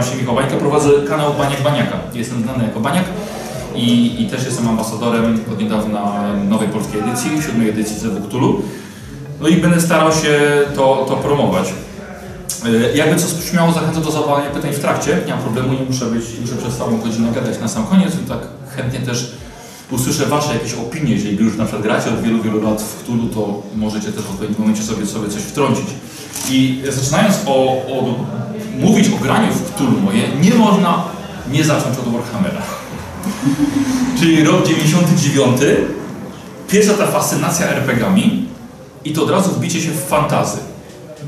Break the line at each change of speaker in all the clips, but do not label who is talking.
Nazywam się Michał Bańka, prowadzę kanał Baniak Baniaka. Jestem znany jako Baniak i, i też jestem ambasadorem od niedawna nowej polskiej edycji, siódmej edycji Zewu Cthulhu. No i będę starał się to, to promować. E, Jakby co śmiało zachęcam do zadawania pytań w trakcie, nie mam problemu, nie muszę być, muszę przez całą godzinę gadać na sam koniec i tak chętnie też usłyszę Wasze jakieś opinie, jeżeli już na przykład gracie od wielu, wielu lat w Cthulhu, to możecie też w odpowiednim momencie sobie, sobie coś wtrącić. I zaczynając o, o, mówić o graniu w Cthulhu moje, nie można nie zacząć od Warhammera. Czyli rok 99, pierwsza ta fascynacja RPG-ami i to od razu wbicie się w fantazy.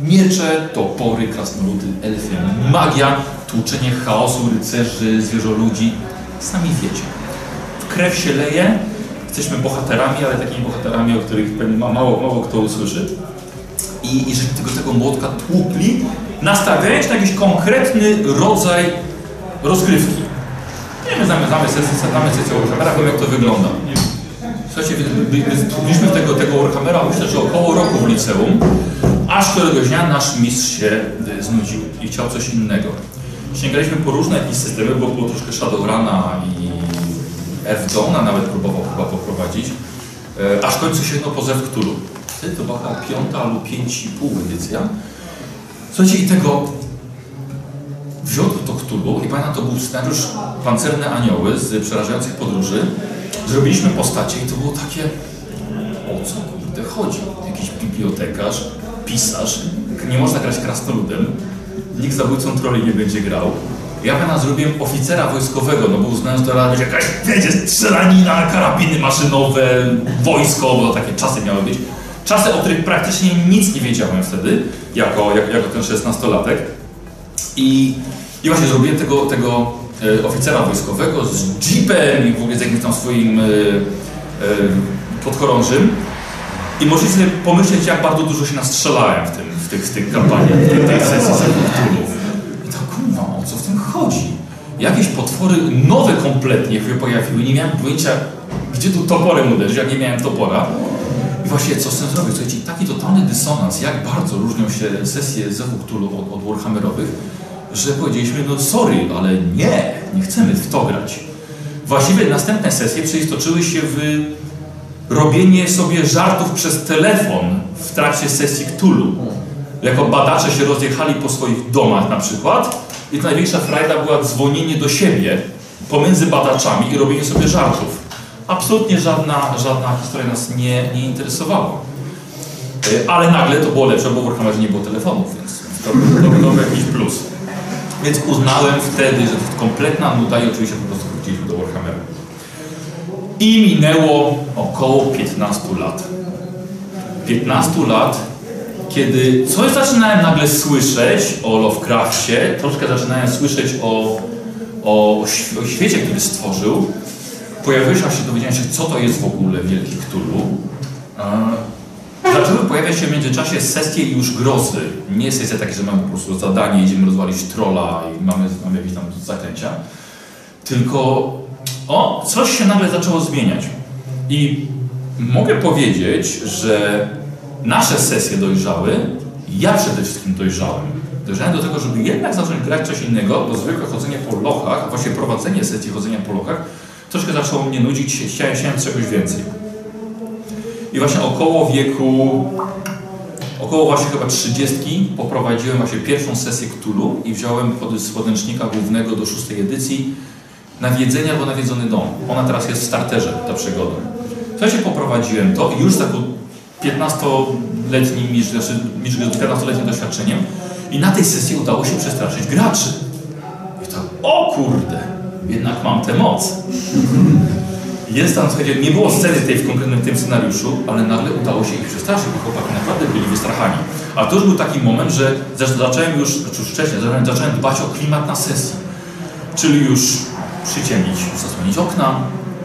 Miecze, topory, krasnoludy, elfy, magia, tłuczenie chaosu, rycerzy, zwierzoludzi. Sami wiecie. Krew się leje, jesteśmy bohaterami, ale takimi bohaterami, o których mało, mało kto usłyszy. I, i żeśmy tego, tego młotka tłukli, nastawiając na jakiś konkretny rodzaj rozgrywki. Nie wiem, znamy sesję, znamy sesję Warhammera, wiem jak to wygląda. Słuchajcie, tłukliśmy tego, tego Warhammera myślę, że około roku w liceum, aż któregoś dnia nasz mistrz się y, znudził i chciał coś innego. Sięgaliśmy po różne jakieś systemy, bo było troszkę Shadowruna i F-Downa nawet próbował chyba poprowadzić, e, aż w końcu się no po Zew. Wtedy to była piąta lub pięć i pół edycja. Słuchajcie, i tego wziął to Cthulhu i pamiętam, to był scenariusz Pancerne Anioły z Przerażających Podróży. Zrobiliśmy postacie i to było takie, o co kurde chodzi? Jakiś bibliotekarz, pisarz, nie można grać krasnoludem, nikt zabójcą troli nie będzie grał. Ja pamiętam, zrobiłem oficera wojskowego, no bo uznałem, że to być jakaś, wiecie, strzelanina, karabiny maszynowe, wojsko, bo takie czasy miały być. Czasy, o których praktycznie nic nie wiedziałem wtedy, jako, jako, jako ten szesnastolatek. I, I właśnie zrobiłem tego, tego e, oficera wojskowego z jeepem i w ogóle z jakimś tam swoim e, e, podchorążym. I możecie sobie pomyśleć, jak bardzo dużo się nastrzelałem w, tym, w, tych, w tych kampaniach, w tych, Cthulhu. I to kurwa, o co w tym chodzi? Jakieś potwory nowe kompletnie się pojawiły, nie miałem pojęcia, gdzie tu toporem uderzyć, jak nie miałem topora. Właśnie co z tym zrobić? Słuchajcie, taki totalny dysonans, jak bardzo różnią się sesje Zewu Cthulhu od, od Warhammerowych, że powiedzieliśmy, no sorry, ale nie, nie chcemy w to grać. Właściwie następne sesje przeistoczyły się w robienie sobie żartów przez telefon w trakcie sesji Cthulhu. Jako badacze się rozjechali po swoich domach na przykład i największa frajda była dzwonienie do siebie pomiędzy badaczami i robienie sobie żartów. Absolutnie żadna, żadna historia nas nie, nie interesowała. E, Ale nagle to było lepsze, bo w Warhammerze nie było telefonów, więc to, to, to był jakiś plus. Więc uznałem wtedy, że to jest kompletna nuda i oczywiście po prostu wróciliśmy do Warhammera. I minęło około 15 lat. 15 lat, kiedy coś zaczynałem nagle słyszeć o Lovecraftie, troszkę zaczynałem słyszeć o, o, o świecie, który stworzył. Pojawiły się, dowiedziałem się, co to jest w ogóle Wielki Cthulhu. Zaczęły pojawiać się w międzyczasie sesje już grozy. Nie sesje takie, że mamy po prostu zadanie, idziemy rozwalić trolla i mamy, mamy jakieś tam zaklęcia. Tylko o, coś się nagle zaczęło zmieniać. I mogę powiedzieć, że nasze sesje dojrzały, ja przede wszystkim dojrzałem. Dojrzałem do tego, żeby jednak zacząć grać coś innego, bo zwykłe chodzenie po lochach, właśnie prowadzenie sesji chodzenia po lochach, troszkę zaczęło mnie nudzić, chciałem, chciałem czegoś więcej. I właśnie około wieku, około właśnie chyba 30 poprowadziłem właśnie pierwszą sesję Cthulhu i wziąłem z podręcznika głównego do szóstej edycji Nawiedzenie albo Nawiedzony Dom. Ona teraz jest w starterze, ta przygoda. Słuchajcie, poprowadziłem to i już z taką 15-letnim, niż, znaczy, niż 14-letnim doświadczeniem i na tej sesji udało się przestraszyć graczy. I tak, o kurde, jednak mam tę moc. Jest tam, słuchajcie, nie było sceny tej w konkretnym tym scenariuszu, ale nagle udało się ich przestraszyć, bo chłopaki naprawdę byli wystrachani. A to już był taki moment, że zac- zacząłem już, znaczy już wcześniej, zacząłem, dbać o klimat na sesji. Czyli już przyciemnić, zasłonić okna,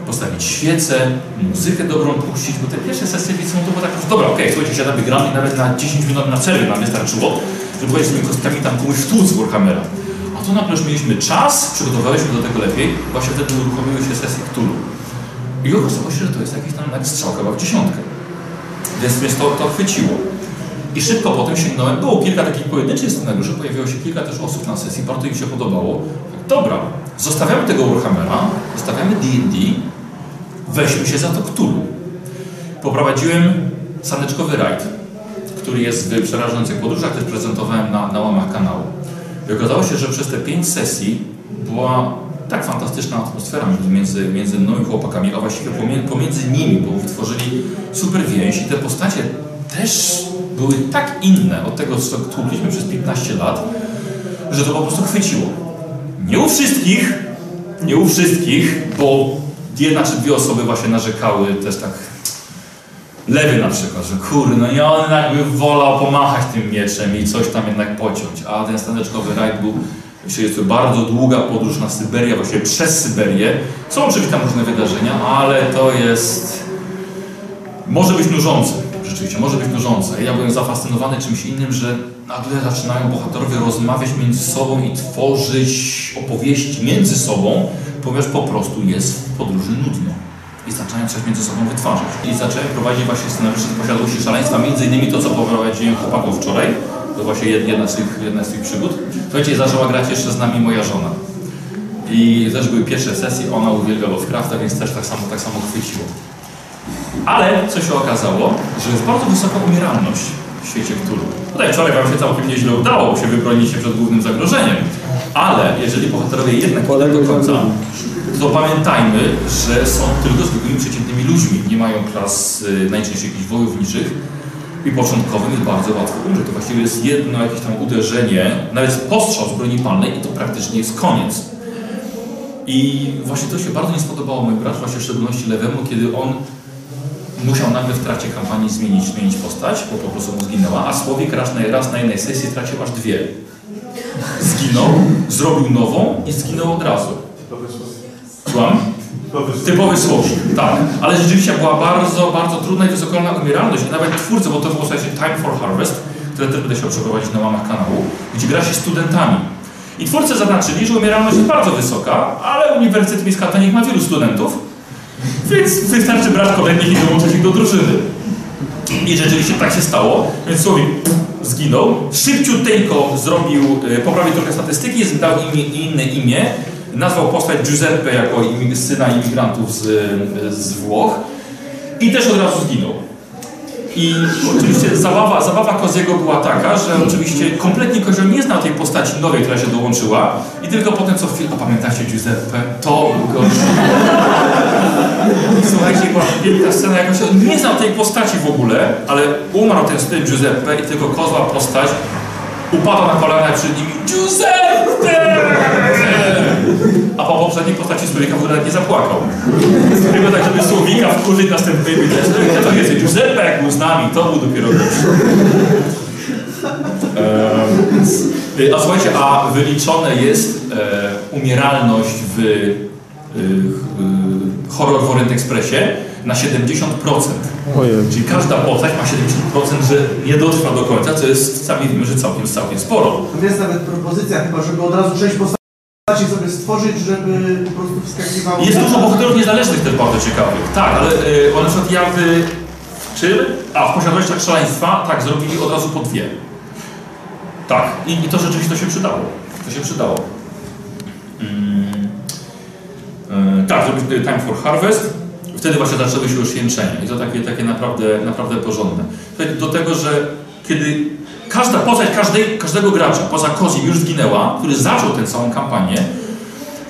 postawić świecę, muzykę dobrą puścić, bo te pierwsze sesje widzą to było tak, że dobra, okej, słuchajcie, siadamy, gramy nawet na 10 minut na przerwę nam wystarczyło, żeby z tymi kostkami tam komuś wtłuc Warhammera. A tu nagle już mieliśmy czas, przygotowaliśmy do tego lepiej, właśnie wtedy uruchomiły się sesje Cthulhu. I okazało się, że to jest jakiś tam nawet strzał chyba w dziesiątkę. Więc mnie to, to chwyciło. I szybko potem sięgnąłem, było kilka takich pojedynczych scenariuszy, pojawiło się kilka też osób na sesji, bardzo im się podobało. Dobra, zostawiamy tego Warhammera, zostawiamy D&D, weźmy się za to Cthulhu. Poprowadziłem saneczkowy rajd, który jest w przerażających podróżach, też prezentowałem na, na łamach kanału. I okazało się, że przez te pięć sesji była tak fantastyczna atmosfera między, między mną i chłopakami, a właściwie pomiędzy, nimi, bo wytworzyli super więź i te postacie też były tak inne od tego, co tłukliśmy przez 15 lat, że to po prostu chwyciło. Nie u wszystkich, nie u wszystkich, bo jedna czy dwie osoby właśnie narzekały też tak Lewy na przykład, że kurde, no i on jakby wolał pomachać tym mieczem i coś tam jednak pociąć, a ten staneczkowy rajd był Myślę, jest to bardzo długa podróż na Syberię, właściwie przez Syberię. Są oczywiście tam różne wydarzenia, ale to jest... Może być nużące, rzeczywiście, może być nużące. Ja byłem zafascynowany czymś innym, że nagle zaczynają bohaterowie rozmawiać między sobą i tworzyć opowieści między sobą, ponieważ po prostu jest w podróży nudno. I zaczynają coś między sobą wytwarzać. I zacząłem prowadzić właśnie scenariusze z posiadłości szaleństwa, między innymi to, co poprowadziłem chłopaków wczoraj, to właśnie jedna z tych, jedna z tych przygód. Słuchajcie, zaczęła grać jeszcze z nami moja żona. I też były pierwsze sesje, ona uwielbia Lovecrafta, więc też tak samo, tak samo chwyciło. Ale co się okazało, że jest bardzo wysoka umieralność w świecie Cthulhu. Tutaj wczoraj Wam się całkiem nieźle udało, się wybronić się przed głównym zagrożeniem. Ale jeżeli bohaterowie jednak idą do końca, to pamiętajmy, że są tylko zwykłymi przeciętnymi ludźmi. Nie mają klas y, najczęściej jakichś wojowniczych i początkowym jest bardzo łatwo umrzeć. To właściwie jest jedno jakieś tam uderzenie, nawet postrzał z broni palnej i to praktycznie jest koniec. I właśnie to się bardzo nie spodobało mojemu bratu, właśnie w szczególności lewemu, kiedy on musiał nagle w trakcie kampanii zmienić, zmienić postać, bo po prostu mu zginęła, a Słowik raz na, raz na jednej sesji stracił aż dwie. Zginął, zrobił nową i zginął od razu. Słucham? Typowy słowik, tak. Ale rzeczywiście była bardzo, bardzo trudna i wysoka umieralność. I nawet twórcy, bo to było słuchajcie, Time for Harvest, które też będę chciał przeprowadzić na łamach kanału, gdzie gra się studentami. I twórcy zaznaczyli, że umieralność jest bardzo wysoka, ale Uniwersytet Miskatonic ma wielu studentów, więc wystarczy brać kolejnych i dołączyć ich do drużyny. I rzeczywiście tak się stało, więc Słowik zginął. Szybciuteńko zrobił, e, poprawił trochę statystyki, dał im inne imię, nazwał postać Giuseppe jako syna imigrantów z, z Włoch i też od razu zginął. I oczywiście zabawa, zabawa Koziego była taka, że oczywiście kompletnie Kozio nie znał tej postaci nowej, która się dołączyła i tylko potem co chwilę, a pamiętacie Giuseppe? To był. Słuchajcie, była piękna scena, jakoś on nie znał tej postaci w ogóle, ale umarł ten styl Giuseppe i tylko kozła postać upadła na kolana przed nimi Giuseppe! A po poprzedniej postaci Słowika w ogóle nie zapłakał. Tylko tak, żeby Słowika wkurzyć następnymi też. No to jest Giuseppe, jak był z nami, to był dopiero lepszy. Ehm, a słuchajcie, a wyliczone jest e, umieralność w e, Horror w Orient Expressie na 70%. Ojej. Czyli każda postać ma 70%, że nie dotrwa do końca, co jest, sami wiemy, że całkiem, całkiem sporo.
To jest nawet propozycja chyba, żeby od razu 6 postaci sobie stworzyć, żeby po prostu wskakiwało...
Jest dużo bohaterów niezależnych też bardzo ciekawych. Tak, ale y, one na przykład ja w, czym? A, w posiadłościach szaleństwa, tak, zrobili od razu po dwie. Tak, i, i to rzeczywiście to się przydało. To się przydało. Mm. Y, tak, zrobić Time for Harvest. Wtedy właśnie zaczęły się już jęczenia i to takie, takie naprawdę, naprawdę porządne. Do tego, że kiedy każda postać każdej, każdego gracza, poza Kozim już zginęła, który zaczął tę całą kampanię,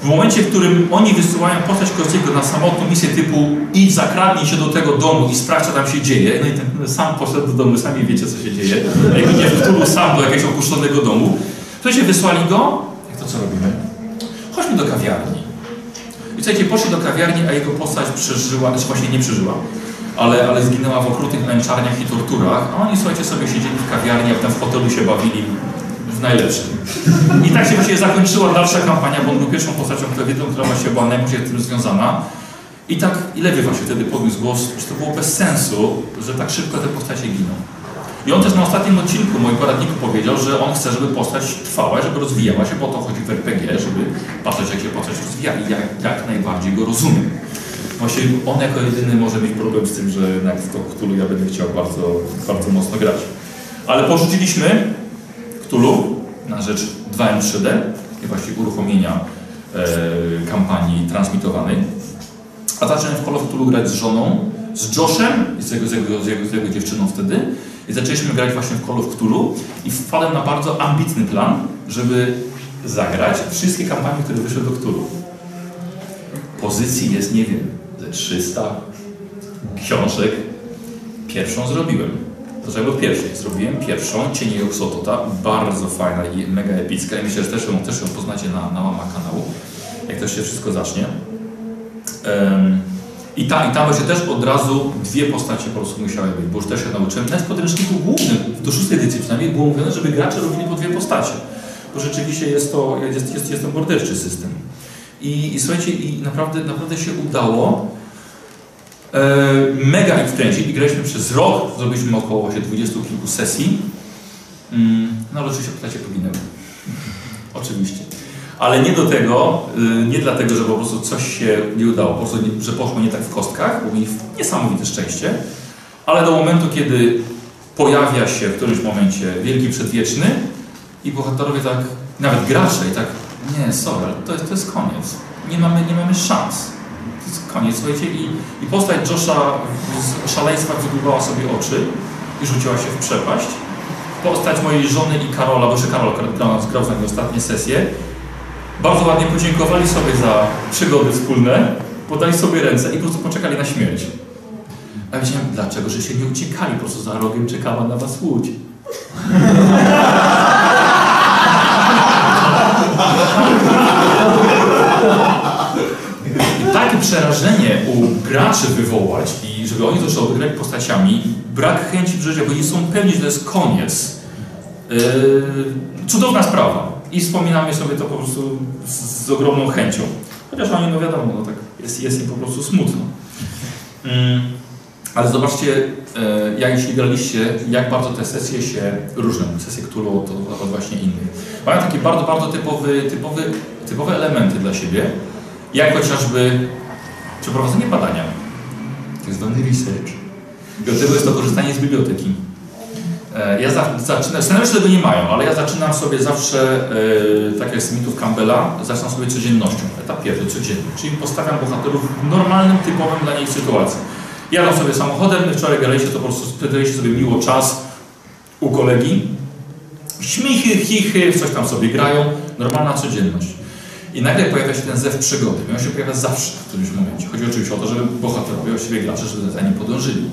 w momencie, w którym oni wysyłają postać Koziego na samotną misję typu idź, zakradnij się do tego domu i sprawdź, co tam się dzieje, no i ten sam poszedł do domu, sami wiecie, co się dzieje, jak idzie w sam do jakiegoś opuszczonego domu, to się wysłali go, jak to co robimy? Chodźmy do kawiarni. I słuchajcie, poszli do kawiarni, a jego postać przeżyła, znaczy właśnie nie przeżyła, ale, ale zginęła w okrutnych męczarniach i torturach, a oni słuchajcie sobie siedzieli w kawiarni, a potem w hotelu się bawili w najlepszym. I tak się właściwie zakończyła dalsza kampania, bo on był pierwszą postacią kobietą, która właśnie była najbardziej tym związana. I tak, ile wie właśnie wtedy podniósł głos, że to było bez sensu, że tak szybko te postacie giną. I on też na ostatnim odcinku moim poradniku powiedział, że on chce, żeby postać trwała, żeby rozwijała się, bo to chodzi w RPG, żeby patrzeć jak się postać rozwija i jak, jak najbardziej go rozumiem. Właśnie on jako jedyny może mieć problem z tym, że jednak w to Cthulhu ja będę chciał bardzo, bardzo mocno grać. Ale porzuciliśmy Cthulhu na rzecz 2M3D i właściwie uruchomienia e, kampanii transmitowanej. A zacząłem w Call of Cthulhu grać z żoną, z Joshem z jego, z jego, z jego, z jego dziewczyną wtedy. I zaczęliśmy grać właśnie w Call of Cthulhu i wpadłem na bardzo ambitny plan, żeby zagrać wszystkie kampanie, które wyszły do Cthulhu. Pozycji jest, nie wiem, ze 300 książek. Pierwszą zrobiłem. Dlaczego pierwszej? Zrobiłem pierwszą, Cienie Joksotota, bardzo fajna i mega epicka i myślę, że też ją, też ją poznacie na, na łamach kanału, jak to się wszystko zacznie. Um, i, ta, I tam właśnie też od razu dwie postacie po prostu musiały być, bo już też się nauczyłem. Nawet w podręczniku głównym, do szóstej edycji przynajmniej, było mówione, żeby gracze robili po dwie postacie. Bo rzeczywiście jest to, jest, jest, jest to morderczy system. I, i słuchajcie, i naprawdę, naprawdę się udało. E, mega ich wkręcić i graliśmy przez rok, zrobiliśmy około właśnie 20 kilku sesji. Mm, no ale oczywiście postacie poginęły. oczywiście. Ale nie do tego, y, nie dlatego, że po prostu coś się nie udało, po prostu, że poszło nie tak w kostkach, bo mieli niesamowite szczęście, ale do momentu, kiedy pojawia się w którymś momencie Wielki Przedwieczny i bohaterowie tak, nawet gracze i tak, nie, sorry, to jest, to jest koniec. Nie mamy, nie mamy szans. To jest koniec, słuchajcie, i, i postać Josha z szaleństwa wydłubała sobie oczy i rzuciła się w przepaść. Postać mojej żony i Karola, bo jeszcze Karol grał z nami ostatnie sesje, bardzo ładnie podziękowali sobie za przygody wspólne, podali sobie ręce i po prostu poczekali na śmierć. A ja wiedziałem, dlaczego, że się nie uciekali, po prostu za rogiem czekała na was łódź. I takie przerażenie u graczy wywołać i żeby oni zaczęli grać postaciami, brak chęci życiu, bo oni są pewni, że to jest koniec. Yy, cudowna sprawa i wspominamy sobie to po prostu z, z ogromną chęcią. Chociaż oni, no wiadomo, no tak, jest, jest im po prostu smutno. Mm, ale zobaczcie, e, jak jeśli graliście, jak bardzo te sesje się różnią, sesje Cthulhu od, od właśnie innych. Mają takie bardzo, bardzo typowy, typowy, typowe elementy dla siebie, jak chociażby przeprowadzenie badania, tak zwany research. Od tego jest to korzystanie z biblioteki. E, ja zaczynam, scenariusze tego nie mają, ale ja zaczynam sobie zawsze, e, tak jak z mitów Campbella, zaczynam sobie codziennością, etap pierwszy, codzienny. Czyli postawiam bohaterów w normalnym, typowym dla nich sytuacji. Jadą sobie samochodem, wczoraj graliście, to po prostu sobie miło czas u kolegi. Śmichy, chichy, coś tam sobie grają, normalna codzienność. I nagle pojawia się ten zew przygody. On się pojawia zawsze w którymś momencie. Chodzi oczywiście o to, żeby bohaterowie, właściwie gracze, żeby za nim podążyli.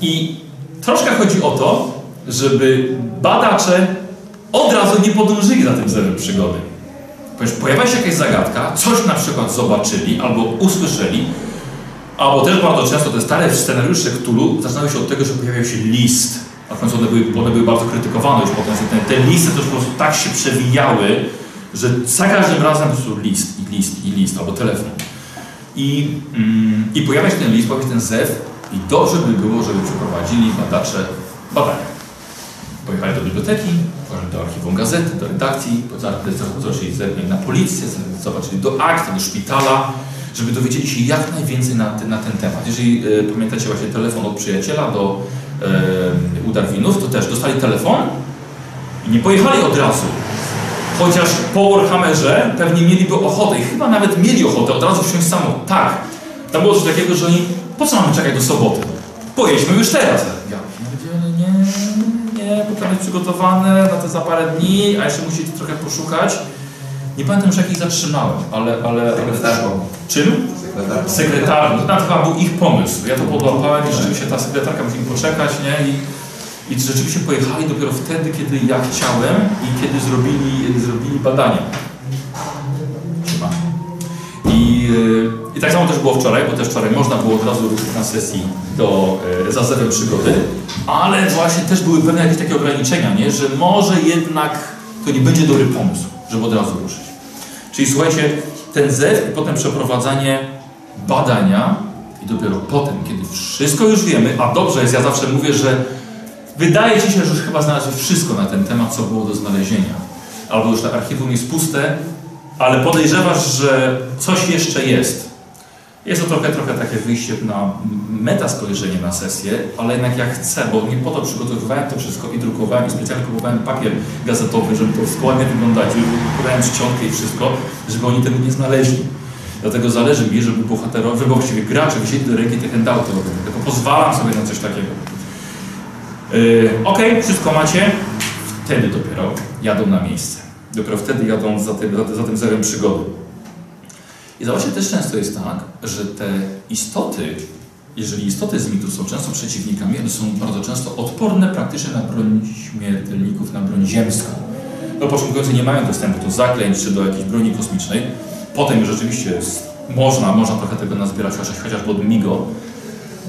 I Troszkę chodzi o to, żeby badacze od razu nie podążyli za tym zerem przygody. Pojawia się jakaś zagadka, coś na przykład zobaczyli albo usłyszeli, albo też bardzo często te stare scenariusze Cthulhu zaczynały się od tego, że pojawiał się list. A w końcu one były, one były bardzo krytykowane już potem. Te, te listy też po prostu tak się przewijały, że za każdym razem po prostu list i list i list, albo telefon. I, mm, i pojawia się ten list, pojawia się ten zew i dobrze by było, żeby przeprowadzili badacze badania. Pojechali do biblioteki, do archiwum gazety, do redakcji, zobaczyli zerknęli na policję, zobaczyli do akt, do szpitala, żeby dowiedzieli się jak najwięcej na, na ten temat. Jeżeli e, pamiętacie właśnie telefon od przyjaciela do e, u Darwinów, to też dostali telefon i nie pojechali od razu. Chociaż po Warhammerze pewnie mieliby ochotę i chyba nawet mieli ochotę od razu wsiąść samo. Tak, tam było coś takiego, że oni po co mamy czekać do soboty? Pojedźmy już teraz. Ja nie, nie, nie, bo to jest przygotowane na te za parę dni, a jeszcze musicie trochę poszukać. Nie pamiętam, że jak ich zatrzymałem, ale... ale, ale Czym? Sekretarką. Sekretarką. To chyba był ich pomysł. Ja to podłapałem i rzeczywiście ta sekretarka musi poczekać, nie? I, I rzeczywiście pojechali dopiero wtedy, kiedy ja chciałem i kiedy zrobili, zrobili badania. I, e, I tak samo też było wczoraj, bo też wczoraj można było od razu ruszyć na sesji do, e, przygody, ale właśnie też były pewne jakieś takie ograniczenia, nie? że może jednak to nie będzie dobry pomysł, żeby od razu ruszyć. Czyli słuchajcie, ten zew i potem przeprowadzanie badania i dopiero potem, kiedy wszystko już wiemy, a dobrze jest, ja zawsze mówię, że wydaje Ci się, że już chyba znalazłeś wszystko na ten temat, co było do znalezienia. Albo już to archiwum jest puste, ale podejrzewasz, że coś jeszcze jest. Jest to trochę, trochę takie wyjście na meta spojrzenie na sesję, ale jednak ja chcę, bo nie po to przygotowywałem to wszystko i drukowałem i specjalnie kupowałem papier gazetowy, żeby to składnie wyglądać, kupowałem czcionkę i wszystko, żeby oni tego nie znaleźli. Dlatego zależy mi, żeby bohaterowie, żeby właściwie gracze wzięli do ręki te handouty, tylko pozwalam sobie na coś takiego. Yy, ok, wszystko macie, wtedy dopiero jadą na miejsce. Dopiero wtedy jadą za tym, za tym zerem przygody. I zobaczcie, też często jest tak, że te istoty, jeżeli istoty z mitu są często przeciwnikami, one są bardzo często odporne praktycznie na broń śmiertelników, na broń ziemską. No początkujący nie mają dostępu do zaklęć czy do jakiejś broni kosmicznej. Potem rzeczywiście jest, można, można trochę tego nazbierać, chociaż, chociażby od Migo.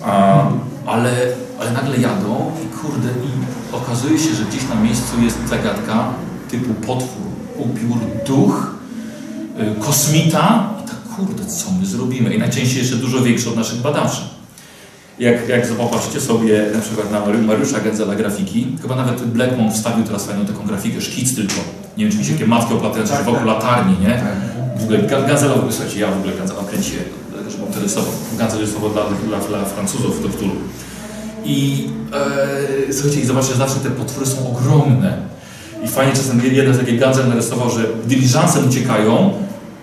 A, ale, ale nagle jadą i kurde, i okazuje się, że gdzieś na miejscu jest zagadka typu potwór, upiór, duch, y, kosmita kurde, co my zrobimy? I najczęściej jeszcze dużo większe od naszych badaczy. Jak, jak zobaczycie sobie na przykład na Mariusza Gędzela grafiki, chyba nawet Blackmon wstawił teraz fajną taką grafikę, szkic tylko. Nie wiem, czy widzicie, jakie matki oplatające się wokół latarni, nie? W ogóle Gazela, słuchajcie, ja w ogóle Gazela kręciłem, że mam rysował. Gazel rysował dla, dla, dla Francuzów do Cthulhu. I e, słuchajcie, i zobaczcie, zawsze te potwory są ogromne. I fajnie czasem jeden z takich Gazel narysował, że dyliżansem uciekają,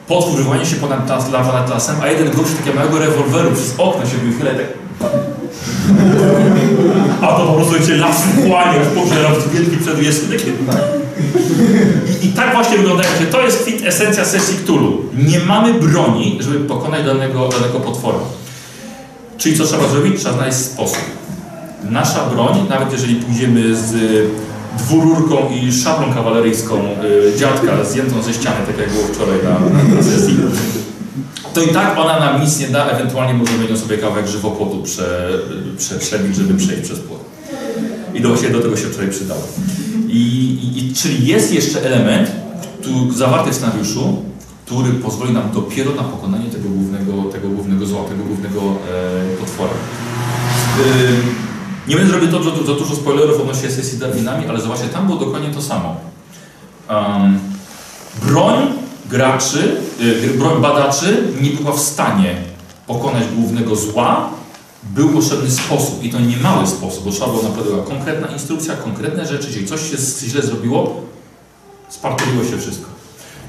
potwór się ponad, las, ponad lasem, a jeden gość takiego małego rewolweru przez okno się wychyla i tak... A to po prostu cię las wchłania, pożera w wielki przedwieszny. Takie... I, I tak właśnie wyglądają się. To jest kwit esencja sesji Cthulhu. Nie mamy broni, żeby pokonać danego, danego potwora. Czyli co trzeba zrobić? Trzeba znaleźć sposób. Nasza broń, nawet jeżeli pójdziemy z dwururką i szablą kawaleryjską y, dziadka zdjętą ze ściany, tak jak było wczoraj na, na, sesji, to i tak ona nam nic nie da, ewentualnie możemy ją sobie kawałek żywopłotu prze, prze, przebić, żeby przejść przez płot. I do, do tego się wczoraj przydało. I, i, czyli jest jeszcze element tu, zawarty w scenariuszu, który pozwoli nam dopiero na pokonanie tego głównego, tego głównego zła, tego głównego e, potwora. Y, nie będę zrobił to, za, za dużo spoilerów odnośnie sesji Darwinami, ale zobaczcie, tam było dokładnie to samo. Um, broń graczy, yy, broń badaczy nie była w stanie pokonać głównego zła, był potrzebny sposób i to nie mały sposób, bo trzeba było naprawdę była konkretna instrukcja, konkretne rzeczy, jeżeli coś się źle zrobiło, spartoliło się wszystko.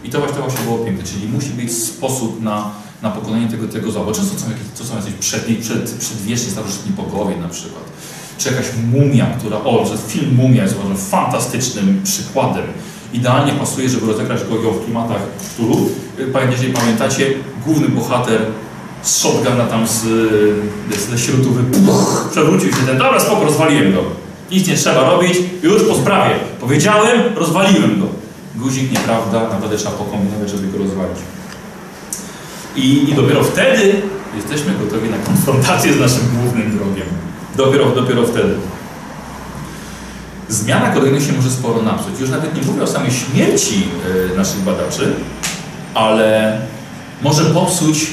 I to właśnie, to właśnie było piękne, czyli musi być sposób na, na pokonanie tego, tego zła, bo często to są, jakieś, to są jacyś przed, przed, przedwieczni starożytni bogowie na przykład czy jakaś mumia, która, o, że film Mumia jest uważam fantastycznym przykładem. Idealnie pasuje, żeby rozegrać go w klimatach Cthulhu. Jeżeli pamiętacie, główny bohater z shotguna tam z, ze śrutowy przewrócił się ten, dobra spoko, rozwaliłem go. Nic nie trzeba robić, już po sprawie. Powiedziałem, rozwaliłem go. Guzik nieprawda, naprawdę trzeba pokombinować, żeby go rozwalić. I, I dopiero wtedy jesteśmy gotowi na konfrontację z naszym głównym. Dopiero, dopiero wtedy. Zmiana kolejności może sporo napsuć. Już nawet nie mówię o samej śmierci y, naszych badaczy, ale może popsuć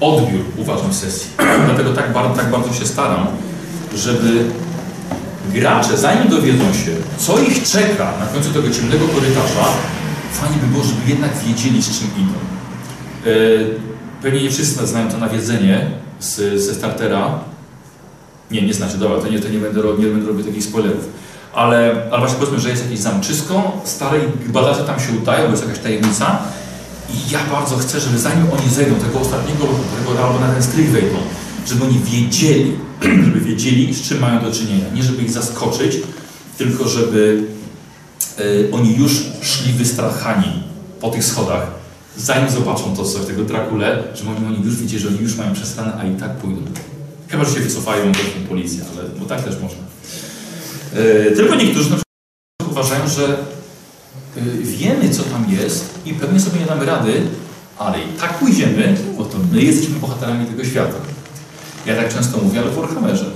odbiór, uważam, sesji. Dlatego tak bardzo, tak bardzo się staram, żeby gracze, zanim dowiedzą się, co ich czeka na końcu tego ciemnego korytarza, fajnie by było, żeby jednak wiedzieli, z czym idą. Yy, pewnie nie wszyscy znają to nawiedzenie z, ze startera, nie, nie znacie, dobra, to nie, to nie będę, nie będę robił takich spoilerów. Ale, ale właśnie powiedzmy, że jest jakieś zamczysko, stare i badacze tam się udają, bo jest jakaś tajemnica i ja bardzo chcę, żeby zanim oni zejdą tego ostatniego, tego, albo na ten strych wejdą, żeby oni wiedzieli, żeby wiedzieli, z czym mają do czynienia. Nie żeby ich zaskoczyć, tylko żeby y, oni już szli wystrachani po tych schodach, zanim zobaczą to coś, tego Drakule, żeby oni, oni już wiedzieli, że oni już mają przestranę, a i tak pójdą. Chyba, że się wycofają do policję, ale bo tak też można. Yy, tylko niektórzy na przykład uważają, że yy, wiemy, co tam jest i pewnie sobie nie damy rady, ale i tak pójdziemy, bo to my jesteśmy bohaterami tego świata. Ja tak często mówię, ale w Warhammerze.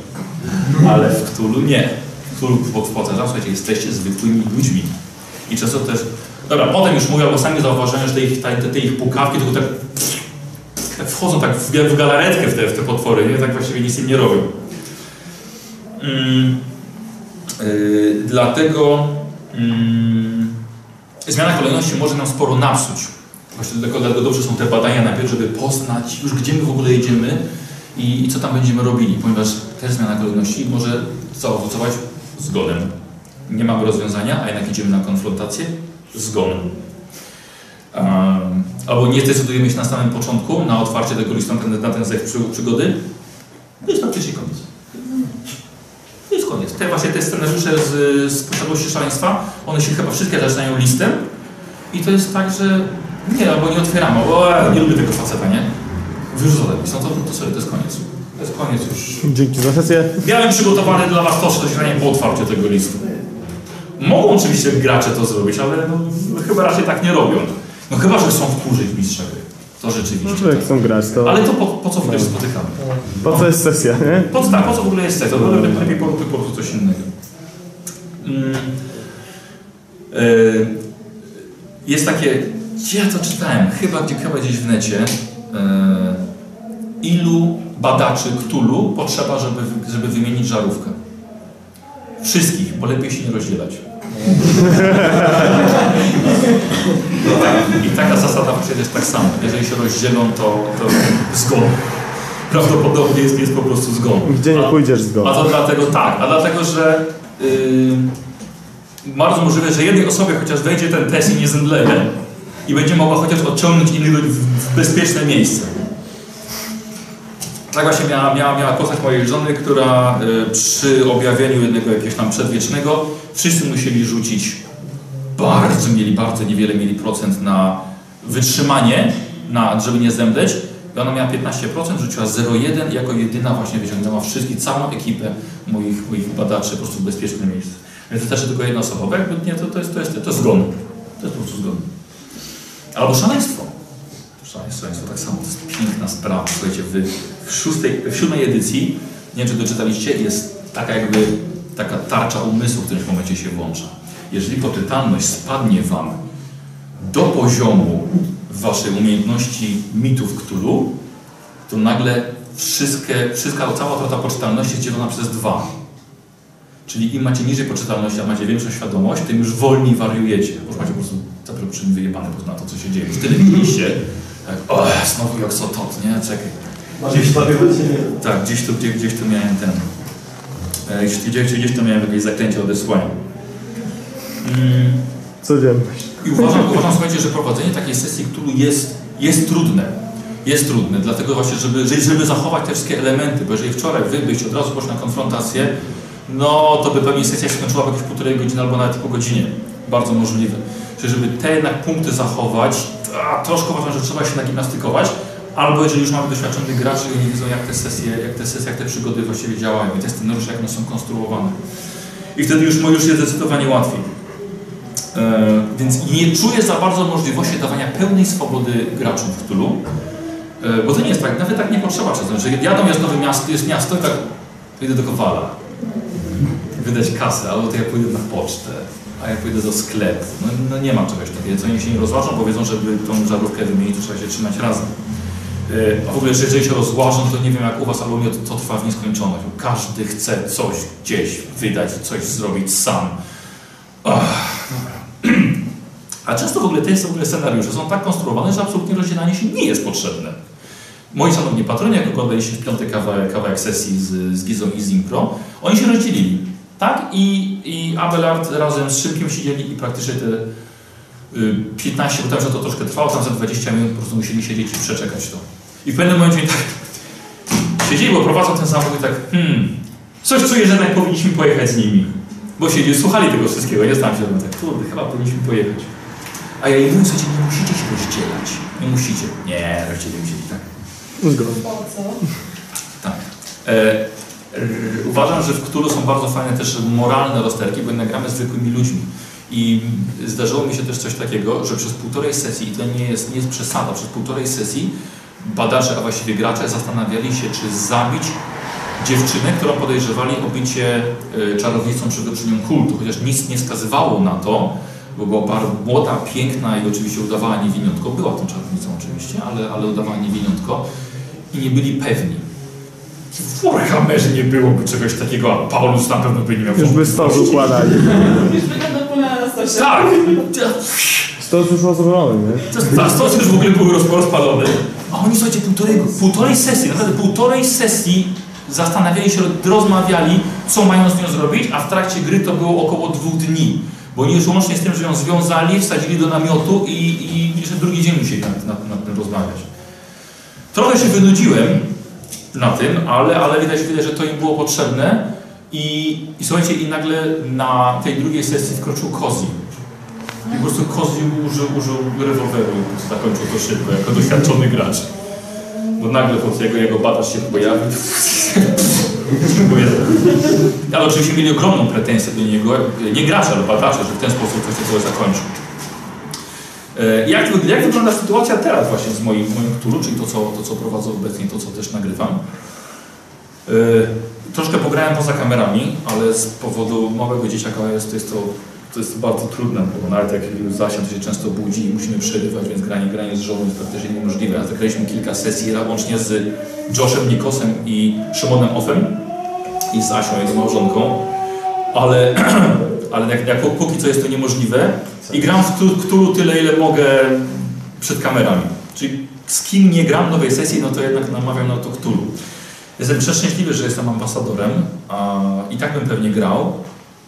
Ale w Cthulhu nie. W Cthulhu powtarzam, słuchajcie, jesteście zwykłymi ludźmi. I często też... Dobra, potem już mówię, bo sami zauważają, że te ich, te, te ich pukawki tylko tak tak wchodzą tak w, w galaretkę w te, w te potwory, nie? Tak właściwie nic im nie robią. Yy, dlatego mm, zmiana kolejności może nam sporo napsuć Właśnie dlatego dobrze są te badania najpierw, żeby poznać już gdzie my w ogóle jedziemy i, i co tam będziemy robili, ponieważ też zmiana kolejności może zaowocować zgonem. Nie mamy rozwiązania, a jednak idziemy na konfrontację, zgon. Um, albo nie zdecydujemy się na samym początku na otwarcie tego listu na ten, zech przy, przygody, to jest praktycznie koniec. To jest koniec. Te właśnie te scenariusze z, z posiadłości szaleństwa, one się chyba wszystkie zaczynają listem i to jest tak, że nie, albo nie otwieramy, bo e, nie lubię tego faceta, nie? Wyrzucę list, no to, to sobie, to jest koniec. To jest koniec już.
Dzięki za sesję.
Miałem przygotowany dla Was to, to się nie po otwarciu tego listu. Mogą oczywiście gracze to zrobić, ale no, chyba raczej tak nie robią. No chyba, że chcą wkurzyć mistrza gry. To
No
rzeczywiście.
to jak
tak.
chcą grać, to
Ale to po, po co w ogóle się spotykamy?
po co jest sesja, nie?
Po co, tak, po co w ogóle jest seks? To lepiej, lepiej poróbmy po prostu coś innego. Mm. Y, Jest takie, ja to czytałem? Chyba, chyba gdzieś w necie. Y, Ilu badaczy Cthulhu potrzeba, żeby, żeby wymienić żarówkę? Wszystkich, bo lepiej się nie rozdzielać. I, tak, I taka zasada jest tak samo. Jeżeli się rozdzielą, to, to zgon. Prawdopodobnie jest, jest po prostu zgon.
Gdzie nie
A-
pójdziesz z go.
a to dlatego tak, a dlatego, że yy, bardzo możliwe, że jednej osobie chociaż wejdzie ten test i nie zemdleje i będzie mogła chociaż odciągnąć innych ludzi w, w bezpieczne miejsce. Tak właśnie miała, miała, miała postać mojej żony, która y, przy objawieniu jednego jakiegoś tam przedwiecznego wszyscy musieli rzucić bardzo, mieli bardzo niewiele mieli procent na wytrzymanie, na, żeby nie zemdleć. I ona miała 15%, rzuciła 0,1 i jako jedyna właśnie wyciągnęła wszystkich, całą ekipę moich, moich badaczy po prostu w bezpieczne miejsce. Więc też tylko jedna osoba, bo jakby nie, to, to, jest, to, jest, to jest zgon. To jest po prostu zgon. Albo szaleństwo. Szaleństwo, szaleństwo tak samo, to jest piękna sprawa. Słuchajcie, w, szóstej, w siódmej edycji, nie wiem czy doczytaliście, jest taka jakby taka tarcza umysłu w którymś momencie się włącza. Jeżeli poczytalność spadnie Wam do poziomu Waszej umiejętności mitów Cthulhu, to nagle wszystkie, wszystka, cała utrata poczytalności jest dzielona przez dwa. Czyli im macie niżej poczytalności, a macie większą świadomość, tym już wolniej wariujecie. Bo już macie po prostu za wyjebane na to, co się dzieje. Już tyle widzieliście, tak, o, znowu jak co tot, nie? Czekaj. Gdzieś, tak, gdzieś tu, gdzieś, gdzieś tu miałem ten, e, gdzieś, gdzieś, tu miałem jakieś zaklęcie odesłania. Mm.
Codzienność.
I uważam, uważam słuchajcie, że prowadzenie takiej sesji, która jest, jest trudne. Jest trudne, dlatego właśnie, żeby, żeby- żeby zachować te wszystkie elementy, bo jeżeli wczoraj wy byście od razu poszli na konfrontację, no to by pewnie sesja się skończyła w jakieś półtorej godziny albo nawet po godzinie. Bardzo możliwe. Czyli żeby te jednak punkty zachować, a, troszkę uważam, że trzeba się nagimnastykować, albo jeżeli już mamy doświadczonych graczy i oni widzą jak te sesje, jak te sesje, jak te przygody właściwie działają i te scenariusze, jak one są konstruowane. I wtedy już, już jest zdecydowanie łatwiej. E, więc nie czuję za bardzo możliwości dawania pełnej swobody graczom w Cthulhu, e, bo to nie jest tak, nawet tak nie potrzeba czasem, że jadą jest nowe miasto, jest miasto i tak idę do Kowala, wydać kasę, albo to ja pójdę na pocztę, a ja pójdę do sklepu. No, no nie ma czegoś takiego, więc oni się nie rozważą, bo wiedzą, żeby tą żarówkę wymienić, trzeba się trzymać razem. E, A w ogóle, że jeżeli się rozłażą, to nie wiem jak u Was, albo mnie to, to trwa w nieskończoność. Każdy chce coś gdzieś wydać, coś zrobić sam. Ach, a często w ogóle te w ogóle scenariusze są tak konstruowane, że absolutnie rozdzielanie się nie jest potrzebne. Moi szanowni patroni, jak oglądaliście piąty kawałek, kawałek sesji z, z Gizą i z Impro, oni się rozdzielili. Tak? I, i Abelard razem z Szybkiem siedzieli i praktycznie te y, 15, bo tam że to troszkę trwało, tam za 20 minut po prostu musieli siedzieć i przeczekać to. I w pewnym momencie tak siedzieli, bo prowadzą ten samochód i tak hmm, coś czuję, że jednak powinniśmy pojechać z nimi. Bo siedzieli, słuchali tego wszystkiego, nie znam się, ale tak, kurde, chyba powinniśmy pojechać. A ja im mówię, słuchajcie, nie musicie się rozdzielać. Nie musicie. Nie, rozdzielimy się i tak.
Zgoda.
Po co?
Tak. E, uważam, że w Cthulhu są bardzo fajne też moralne rozterki, bo jednak gramy z zwykłymi ludźmi. I zdarzyło mi się też coś takiego, że przez półtorej sesji, i to nie jest, nie jest przesada, przez półtorej sesji badacze, a właściwie gracze zastanawiali się, czy zabić dziewczynę, którą podejrzewali o bycie e, czarownicą przywódczynią kultu, chociaż nic nie wskazywało na to, bo była bardzo młoda, piękna i oczywiście udawała niewiniątko. Była tą czarownicą oczywiście, ale, ale udawała niewiniątko i nie byli pewni. W Warhammerze nie byłoby czegoś takiego, a Paulus na pewno by nie miał
Już by stos układali.
Już wygląda pole na stosie.
Tak!
To jest już rozrobione, nie?
Tak, to już w ogóle były roz- rozpalone. A oni słuchajcie, półtorej, półtorej sesji, naprawdę półtorej sesji zastanawiali się, rozmawiali, co mają z nią zrobić, a w trakcie gry to było około dwóch dni. Bo oni już łącznie z tym, że ją związali, wsadzili do namiotu i, i jeszcze drugi dzień musieli nad, nad, nad tym rozmawiać. Trochę się wynudziłem na tym, ale, ale widać, widać, że to im było potrzebne. I, I słuchajcie, i nagle na tej drugiej sesji wkroczył Kozi. I po prostu Kozi użył, użył rewolweru i zakończył to szybko, jako doświadczony gracz. Bo nagle po prostu jego, jego badacz się pojawił. Ale oczywiście mieli ogromną pretensję do niego, nie gracze, ale badacze, że w ten sposób coś takiego zakończył. E, Jak, jak wygląda sytuacja teraz właśnie z moim, moim czyli to co, to, co prowadzę obecnie, to, co też nagrywam? E, Troszkę pograłem poza kamerami, ale z powodu małego dzieciaka jest, jest to, to jest bardzo trudne, bo nawet jak Zasia to się często budzi i musimy przerywać, więc granie, granie z żoną jest praktycznie niemożliwe. A zagraliśmy kilka sesji łącznie z Joshem Nikosem i Szymonem Offem i z Zasią, jego małżonką, ale, ale jak, jak póki co jest to niemożliwe i gram w Cthul- Cthulhu tyle, ile mogę przed kamerami. Czyli z kim nie gram nowej sesji, no to jednak namawiam na to Cthulhu. Jestem przeszczęśliwy, że jestem ambasadorem a, i tak bym pewnie grał,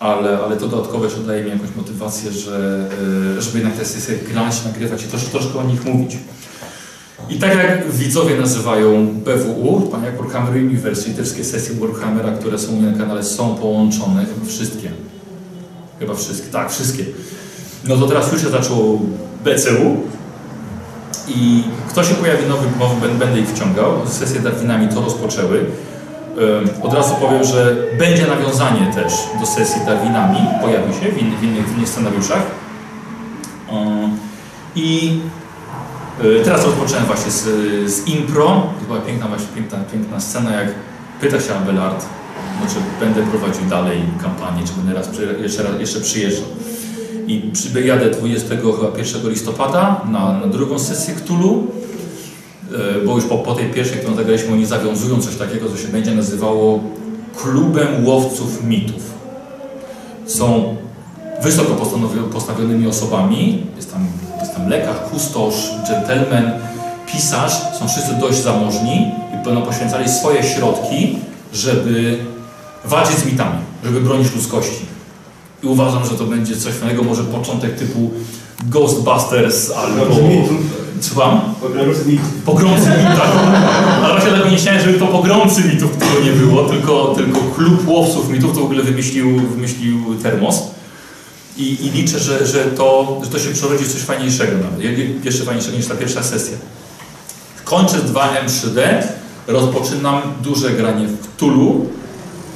ale, ale to dodatkowo jeszcze daje mi jakąś motywację, że, y, żeby jednak te sesje grać, nagrywać i troszkę, troszkę o nich mówić. I tak jak widzowie nazywają BWU, pan jak Warhammer Universe, i te wszystkie sesje Warhammera, które są u mnie na kanale są połączone, chyba wszystkie. Chyba wszystkie, tak, wszystkie. No to teraz już się zaczęło BCU, i kto się pojawi nowy, będę ich wciągał. Sesje Darwinami to rozpoczęły. Od razu powiem, że będzie nawiązanie też do sesji Darwinami. Pojawi się w innych, w innych, w innych scenariuszach. I y, teraz rozpocząłem właśnie z, z impro. To była piękna, właśnie piękna, piękna scena, jak pyta się Abelard, no, czy będę prowadził dalej kampanię, czy będę raz, jeszcze, raz jeszcze przyjeżdżał. I przyjadę 21 listopada na, na drugą sesję Cthulhu, e, bo już po, po tej pierwszej, którą zagraliśmy, oni zawiązują coś takiego, co się będzie nazywało klubem łowców mitów. Są wysoko postawionymi osobami, jest tam, jest tam lekarz, kustosz, gentleman, pisarz, są wszyscy dość zamożni i będą poświęcali swoje środki, żeby walczyć z mitami, żeby bronić ludzkości. I uważam, że to będzie coś fajnego, może początek typu Ghostbusters albo... Słucham? Pogromcy mitów. Ale właśnie tego nie chciałem, żeby to pogromcy mitów, którego nie było, tylko, tylko klub łowców mitów to w ogóle wymyślił, wymyślił Termos. I, I liczę, że, że, to, że to się przerodzi w coś fajniejszego nawet. Je- je- Jeszcze fajniejszego niż ta pierwsza sesja. Kończę z 2M3D, rozpoczynam duże granie w Cthulhu,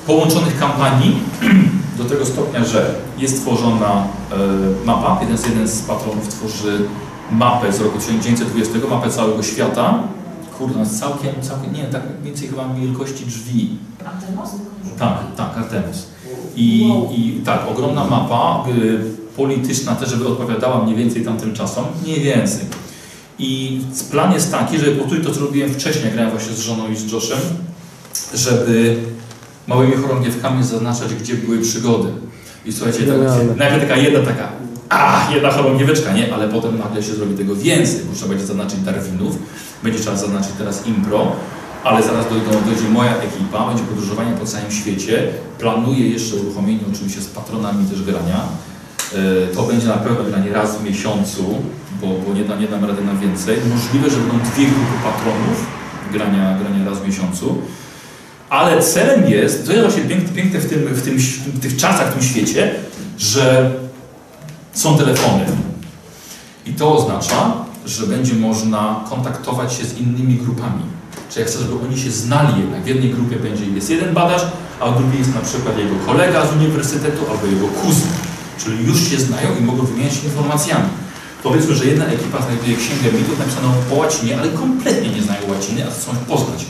połączonych kampanii do tego stopnia, że jest tworzona e, mapa. Jeden z, jeden z patronów tworzy mapę z roku 1920, mapę całego świata. Kurde, całkiem, całkiem, nie, tak mniej więcej chyba wielkości drzwi. Tak, tak, Artemis. I, i tak, ogromna mapa, y, polityczna też, żeby odpowiadała mniej więcej tamtym czasom, mniej więcej. I plan jest taki, żeby powtórzyć to, co robiłem wcześniej, grałem właśnie z żoną i z Joshem, żeby małymi chorągiewkami zaznaczać, gdzie były przygody. I słuchajcie, tak, najpierw taka jedna taka, a jedna chorągieweczka, nie? Ale potem nagle się zrobi tego więcej, bo trzeba będzie zaznaczyć Darwinów, będzie trzeba zaznaczyć teraz Impro, ale zaraz dojdzie moja ekipa, będzie podróżowanie po całym świecie. Planuję jeszcze uruchomienie oczywiście z patronami też grania. E, To będzie na pewno granie raz w miesiącu, bo, bo nie, da, nie dam rady na więcej. Możliwe, że będą dwie grupy patronów grania, grania raz w miesiącu. Ale celem jest, to jest właśnie piękne, piękne w, tym, w, tym, w tych czasach, w tym świecie, że są telefony. I to oznacza, że będzie można kontaktować się z innymi grupami. Czyli chcę, żeby oni się znali jednak. W jednej grupie będzie jest jeden badacz, a w drugiej jest na przykład jego kolega z uniwersytetu albo jego kuzyn. Czyli już się znają i mogą wymieniać informacjami. Powiedzmy, że jedna ekipa znajduje księgę mitów napisaną po łacinie, ale kompletnie nie znają łaciny, a chcą ją poznać.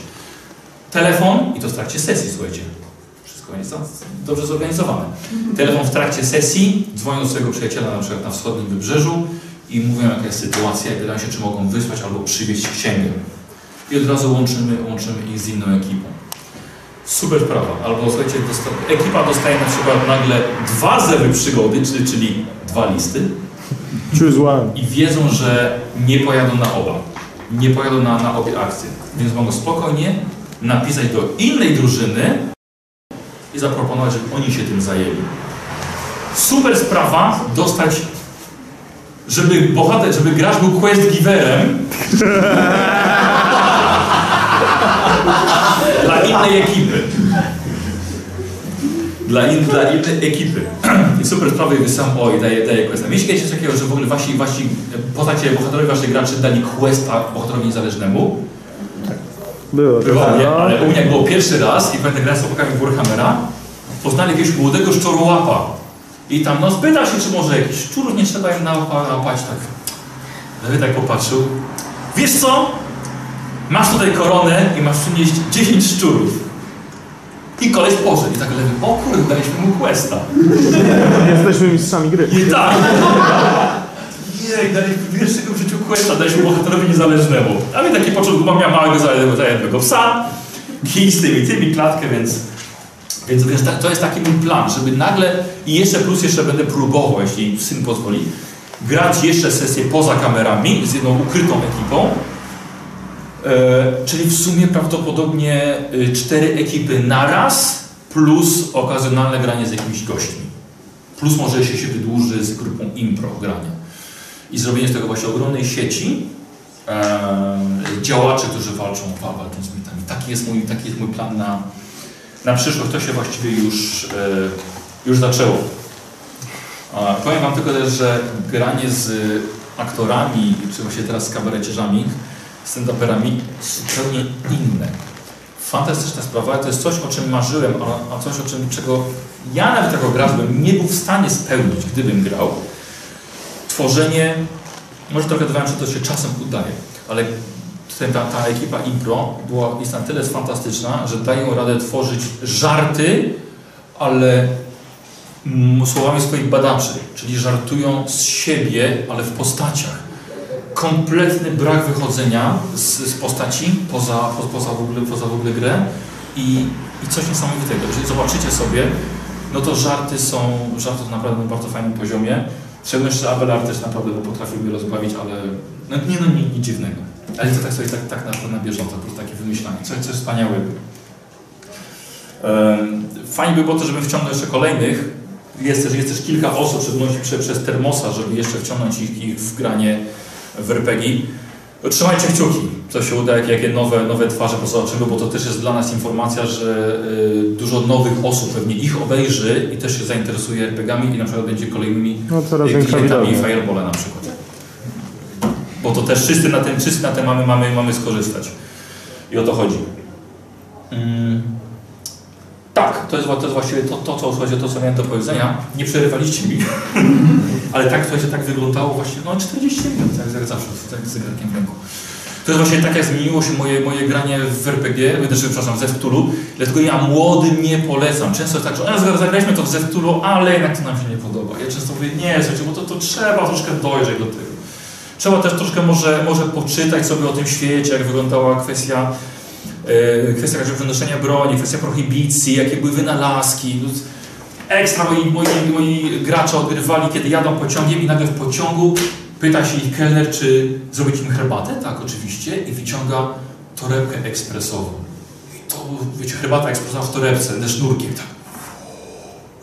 Telefon i to w trakcie sesji, słuchajcie. Wszystko jest dobrze zorganizowane. Telefon w trakcie sesji, dzwonią do swojego przyjaciela na przykład na wschodnim wybrzeżu i mówią jaka jest sytuacja i pytają się, czy mogą wysłać albo przywieźć księgę. I od razu łączymy, łączymy ich z inną ekipą. Super sprawa. Albo słuchajcie, dosta ekipa dostaje na przykład nagle dwa zewy przygody, czyli, czyli dwa listy.
Choose one.
i wiedzą, że nie pojadą na oba. Nie pojadą na, na obie akcje. Więc mogą spokojnie napisać do innej drużyny i zaproponować, żeby oni się tym zajęli. Super sprawa dostać, żeby bohater, żeby gracz był quest giverem dla innej ekipy. Dla, in, dla innej ekipy. I super sprawy wysyłam, oj, daję, daję questa. Mieliście coś takiego, że w ogóle wasi, wasi postacie, bohaterowie waszych graczy dali questa bohaterowi niezależnemu?
Było.
Było,
tak,
nie?
no.
Ale u mnie jak było pierwszy raz i będę grał z chłopakami Warhammera, poznali jakiegoś młodego szczurołapa. I tam, no spytał się, czy może jakiś szczurów nie trzeba im nałapa- nałapać, tak. Lewy tak popatrzył. Wiesz co? Masz tutaj koronę i masz przynieść 10 szczurów. I koleś poszedł. I tak lewy, o kurde, daliśmy mu questa.
Jesteśmy mistrzami gry.
I tak. Jej, daliśmy pierwszego w życiu questa, daliśmy bohaterowi niezależnemu. A my taki początku, bo miał małego zajętego psa, kij z tymi, tymi, klatkę, więc... Więc, tak, to jest taki mój plan, żeby nagle, i jeszcze plus jeszcze będę próbował, jeśli syn pozwoli, grać jeszcze sesję poza kamerami z jedną ukrytą ekipą. E, czyli w sumie prawdopodobnie y, cztery ekipy naraz, plus okazjonalne granie z jakimiś gośćmi. Plus może jeszcze się wydłuży z grupą impro grania. I zrobienie z tego właśnie ogromnej sieci e, działaczy, którzy walczą, wa- walczą z mitami. Taki jest mój, taki jest mój plan na, na przyszłość. To się właściwie już, e, już zaczęło. A, powiem Wam tylko też, że granie z aktorami, czy właśnie teraz z kabareciarzami, stand-uperami zupełnie inne. Fantastyczna sprawa, to jest coś, o czym marzyłem, a, a coś, o czym, czego ja nawet jako gracz bym nie był w stanie spełnić, gdybym grał. Tworzenie, może trochę dodałem, że to się czasem udaje, ale ta, ta ekipa impro była, jest na tyle fantastyczna, że dają radę tworzyć żarty, ale słowami swoich badaczy, czyli żartują z siebie, ale w postaciach. Kompletny brak wychodzenia z, z postaci poza, po, poza, w ogóle, poza w ogóle grę i, i coś niesamowitego. Jeżeli zobaczycie sobie, no to żarty są, żarty są naprawdę na bardzo fajnym poziomie. W szczególności, że Abelard też naprawdę no, potrafił mnie rozbawić, ale no, nie, no, nie, nic dziwnego. Ale to tak sobie tak, tak na, na bieżąco, po prostu takie wymyślanie, coś, coś wspaniałego. Fajnie by było to, żeby wciągnąć jeszcze kolejnych. Jest też, jest też kilka osób, w szczególności prze, przez Termosa, żeby jeszcze wciągnąć ich, ich w granie w RPG. Trzymajcie kciuki, co się uda, jakie, jakie nowe, nowe twarze pozobaczymy, bo to też jest dla nas informacja, że y, dużo nowych osób pewnie ich obejrzy i też się zainteresuje RPGami i na przykład będzie kolejnymi
No coraz
y, klientami. Fireballa na przykład. Bo to też wszyscy na tym, wszyscy na tym mamy, mamy, mamy skorzystać. I o to chodzi. Mm. Tak, to jest, to jest właściwie to, to, co, słuchajcie, to, co miałem do powiedzenia. Nie przerywaliście mi, ale tak, słuchajcie, tak wyglądało właśnie, no 40 minut, jak, jak zawsze, tak z zegarkiem w ręku. To jest właśnie tak, jak zmieniło się moje, moje granie w RPG, znaczy, przepraszam, w Zeftulu, dlatego ja młodym nie polecam. Często jest tak, że "E, zagraliśmy to w Zeftulu, ale jednak to nam się nie podoba. Ja często mówię, nie, słuchajcie, bo to, to trzeba troszkę dojrzeć do tego. Trzeba też troszkę może, może poczytać sobie o tym świecie, jak wyglądała kwestia kwestia także wynoszenia broni, kwestia prohibicji, jakie były wynalazki. Ekstra moi, moi, moi gracze odgrywali, kiedy jadą pociągiem i nagle w pociągu pyta się ich kelner, czy zrobić im herbatę? Tak, oczywiście. I wyciąga torebkę ekspresową. I to, wiecie, herbata ekspresowa w torebce, ze sznurkiem. Tak.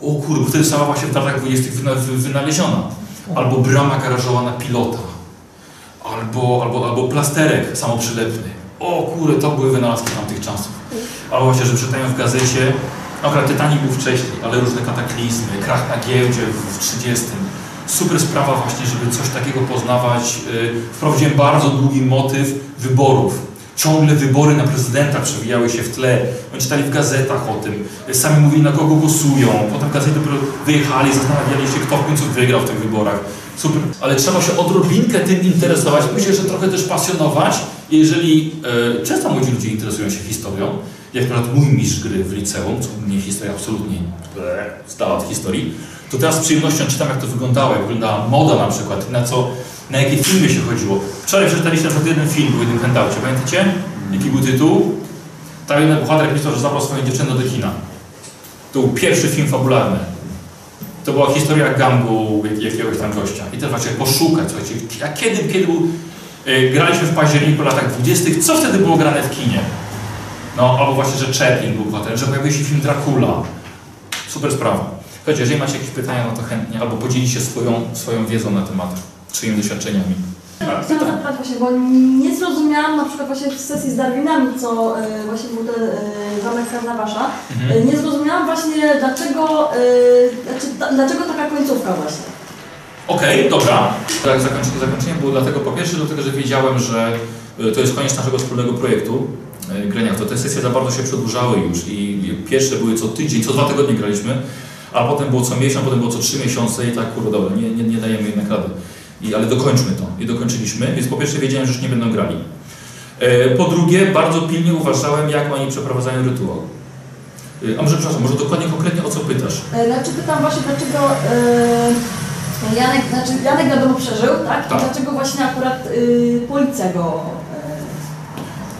O kurde, bo wtedy sama właśnie w latach 20 wyna, wy- wynaleziona. Albo brama garażowa na pilota. Albo, albo, albo plasterek samoprzylepny. O kurde, to były wynalazki tamtych czasów. Albo właśnie, że czytają w gazecie, akurat Titanic był wcześniej, ale różne kataklizmy, krach na giełdzie w 30. Super sprawa właśnie, żeby coś takiego poznawać. Yy, Wprowadziłem bardzo długi motyw wyborów. Ciągle wybory na prezydenta przewijały się w tle. Oni czytali w gazetach o tym. Sami mówili, na kogo głosują. Potem gazety dopiero wyjechali, zastanawiali się, kto w końcu wygrał w tych wyborach. Super. Ale trzeba się odrobinkę tym interesować. Myślę, że trochę też pasjonować. Jeżeli e, często młodzi ludzie interesują się historią, jak na przykład mój mistrz gry w liceum, co mnie historia absolutnie stała od historii, to teraz z przyjemnością czytam, jak to wyglądało, jak wyglądała moda na przykład, na co, na jakie filmy się chodziło. Wczoraj przeczytaliście na przykład jeden film w jednym handoucie, pamiętacie? Jaki był tytuł? Tam jeden bohater pisał, że zabrał swoją dziewczynę do kina. To był pierwszy film fabularny. To była historia gangu jak- jakiegoś tam gościa. I teraz właśnie poszukać, słuchajcie, a kiedy, kiedy był, graliśmy w październiku latach 20., co wtedy było grane w kinie? No, albo właśnie, że Chaplin był bohaterem, że pojawił się film Dracula. Super sprawa. Słuchajcie, jeżeli macie jakieś pytania, no to chętnie, albo podzielić się swoją, swoją wiedzą na temat, swoimi doświadczeniami. Tak,
Chciałam
pytań.
zapytać właśnie, bo nie zrozumiałam na przykład właśnie w sesji z Darwinami, co e, właśnie był ten e, zamek Karnawasza,
Mhm.
e, nie zrozumiałam właśnie dlaczego, e, znaczy, dlaczego taka końcówka właśnie.
Okej, dobra. Tak, zakończenie, zakończenie było dlatego po pierwsze, dlatego, że wiedziałem, że y, to jest koniec naszego wspólnego projektu y, grania. To te sesje za bardzo się przedłużały już i pierwsze były co tydzień, co dwa tygodnie graliśmy, a potem było co miesiąc, potem było co trzy miesiące i tak, kurde, dobra, nie, nie, nie dajemy jednak rady. I, ale dokończmy to. I dokończyliśmy, więc po pierwsze wiedziałem, że już nie będą grali. E, Po drugie, bardzo pilnie uważałem, jak oni przeprowadzają rytuał. A może, przepraszam, może dokładnie, konkretnie o co pytasz?
E, Znaczy pytam właśnie dlaczego e, Janek, znaczy Janek wiadomo przeżył, tak?
Tak.
I dlaczego właśnie akurat e, policja go...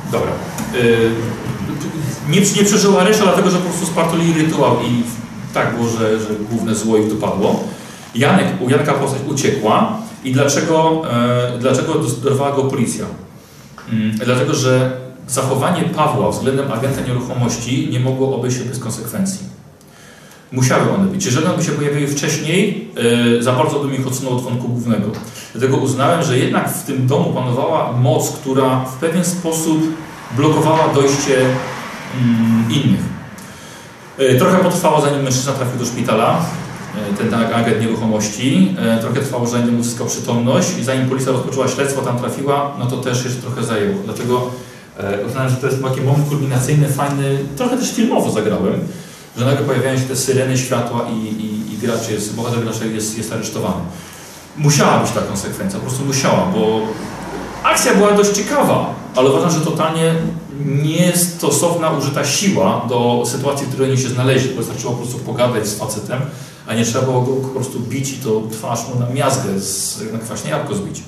e,
Dobra. Y, nie, nie przeżyła reszta, dlatego że po prostu spartolili rytuał i tak było, że, że główne zło ich dopadło. Janek, u Janka postać uciekła i dlaczego, e, dlaczego dorwała go policja? Mm, dlatego, że zachowanie Pawła względem agenta nieruchomości nie mogło obejść się bez konsekwencji. Musiały one być. Jeżeli one by się pojawiły wcześniej, e, za bardzo bym ich odsunął od wątku głównego. Dlatego uznałem, że jednak w tym domu panowała moc, która w pewien sposób blokowała dojście mm, innych. E, Trochę potrwało, zanim mężczyzna trafił do szpitala, e, ten agent nieruchomości. Trochę trwało, zanim uzyskał przytomność i zanim policja rozpoczęła śledztwo, tam trafiła, no to też jeszcze trochę zajęło. Dlatego uznałem, że to jest taki moment kulminacyjny, fajny, trochę też filmowo zagrałem, że nagle pojawiają się te syreny światła i, i, i gracz jest, bohater jest, jest aresztowany. Musiała być ta konsekwencja, po prostu musiała, bo akcja była dość ciekawa, ale uważam, że totalnie niestosowna użyta siła do sytuacji, w której oni się znaleźli. Wystarczyło po prostu pogadać z facetem, a nie trzeba było go po prostu bić i to twarz mu na miazgę, z, na kwaśnie jabłko zbić.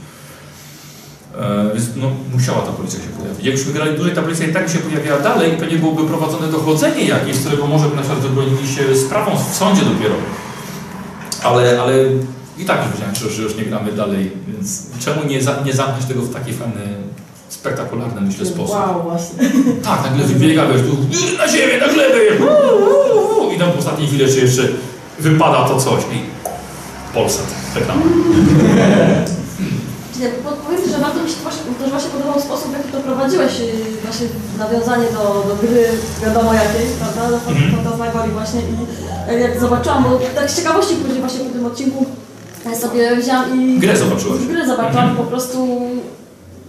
E, więc no, musiała ta policja się pojawić. Jakbyśmy grali dłużej, ta policja i tak by się pojawiała dalej i pewnie byłoby prowadzone dochodzenie jakieś, z którego może by na przykład wybronili się sprawą w sądzie dopiero. Ale, ale i tak już wiedziałem, że, że już nie gramy dalej, więc czemu nie, za, nie zamknąć tego w taki fajny, spektakularny, myślę, sposób.
Wow, właśnie.
Tak, nagle wybiega, wiesz, tu na ziemię, na glebę, i tam w ostatniej chwili jeszcze, jeszcze wypada to coś i Polsat, reklama.
Nie, Powiem, że bardzo mi się właśnie, też właśnie podobał sposób, w jaki to prowadziłeś, yy, właśnie nawiązanie do, do gry wiadomo jakiej, prawda, do
Mhm.
Fantasmagorii właśnie i e, jak zobaczyłam, bo tak z ciekawości później właśnie po tym odcinku ja sobie wzięłam i...
Grę zobaczyłaś.
Grę zobaczyłam,
Mhm.
po prostu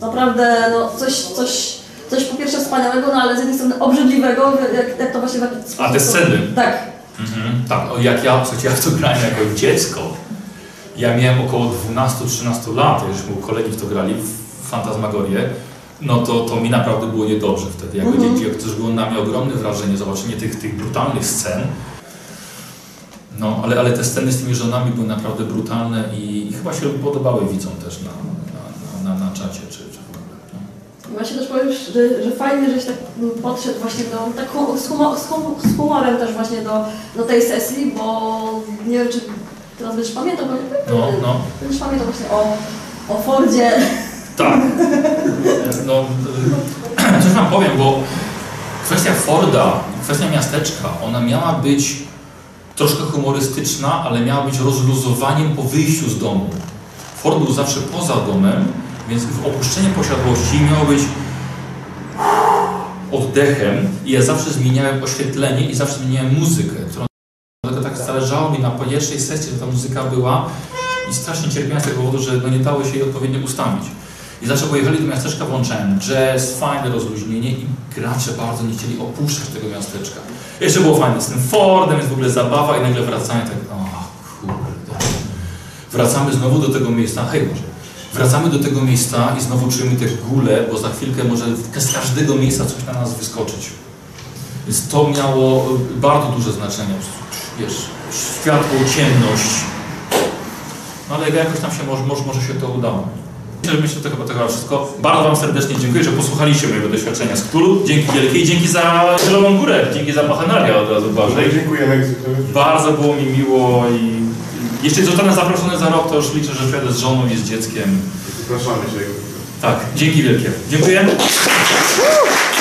naprawdę no coś, coś, coś po pierwsze wspaniałego, no ale z jednej strony obrzydliwego, jak, jak to właśnie w jakiś
A te
sposób-
sceny?
Tak,
Mhm, tak, o, jak ja, słuchajcie, jak to grałem jako dziecko, ja miałem około 12-13 lat, już u kolegi w to grali, w Fantasmagorię, no to, to mi naprawdę było niedobrze wtedy. Jako
Mhm.
dzieci, jak też było na mnie ogromne wrażenie, zobaczenie tych, tych brutalnych scen. No, ale, ale te sceny z tymi żonami były naprawdę brutalne i, i chyba się podobały widzom też na, na, na, na, czacie czy, czy w ogóle. No.
Właśnie też powiem, że, że fajnie, żeś tak podszedł właśnie do, tak z, humo, z, hum, z humorem też właśnie do, do tej sesji, bo nie wiem, czy teraz będziesz pamiętał, bo
No, no.
będziesz pamiętał właśnie o, o Fordzie.
Tak. No, y, coś wam powiem, bo kwestia Forda, kwestia miasteczka, ona miała być troszkę humorystyczna, ale miała być rozluzowaniem po wyjściu z domu. Ford był zawsze poza domem, więc opuszczenie posiadłości miało być oddechem i ja zawsze zmieniałem oświetlenie i zawsze zmieniałem muzykę, którą zależało mi na pierwszej sesji, że ta muzyka była i strasznie cierpiałem z tego powodu, że no nie dało się jej odpowiednio ustawić. I zawsze pojechali do miasteczka, włączałem jazz, fajne rozluźnienie i gracze bardzo nie chcieli opuszczać tego miasteczka. Jeszcze było fajne z tym Fordem, jest w ogóle zabawa i nagle wracamy tak, o kurde. Wracamy znowu do tego miejsca, hej może. Wracamy do tego miejsca i znowu czujemy te gule, bo za chwilkę może z każdego miejsca coś na nas wyskoczyć. Więc to miało bardzo duże znaczenie. Wiesz, światło, ciemność. No ale jakoś tam się może, może, może się to udało. Myślę, że myślę, że to chyba wszystko. Bardzo Wam serdecznie dziękuję, że posłuchaliście mojego doświadczenia z Cthulhu. Dzięki wielkie i dzięki za Zieloną Górę. Dzięki za Bachenaria od razu Błażej.
Dziękujemy.
Bardzo było mi miło i Jeśli zostanę zaproszony za rok, to już liczę, że przyjadę z żoną i z dzieckiem.
Zapraszamy się.
Tak, dzięki wielkie. Dziękuję.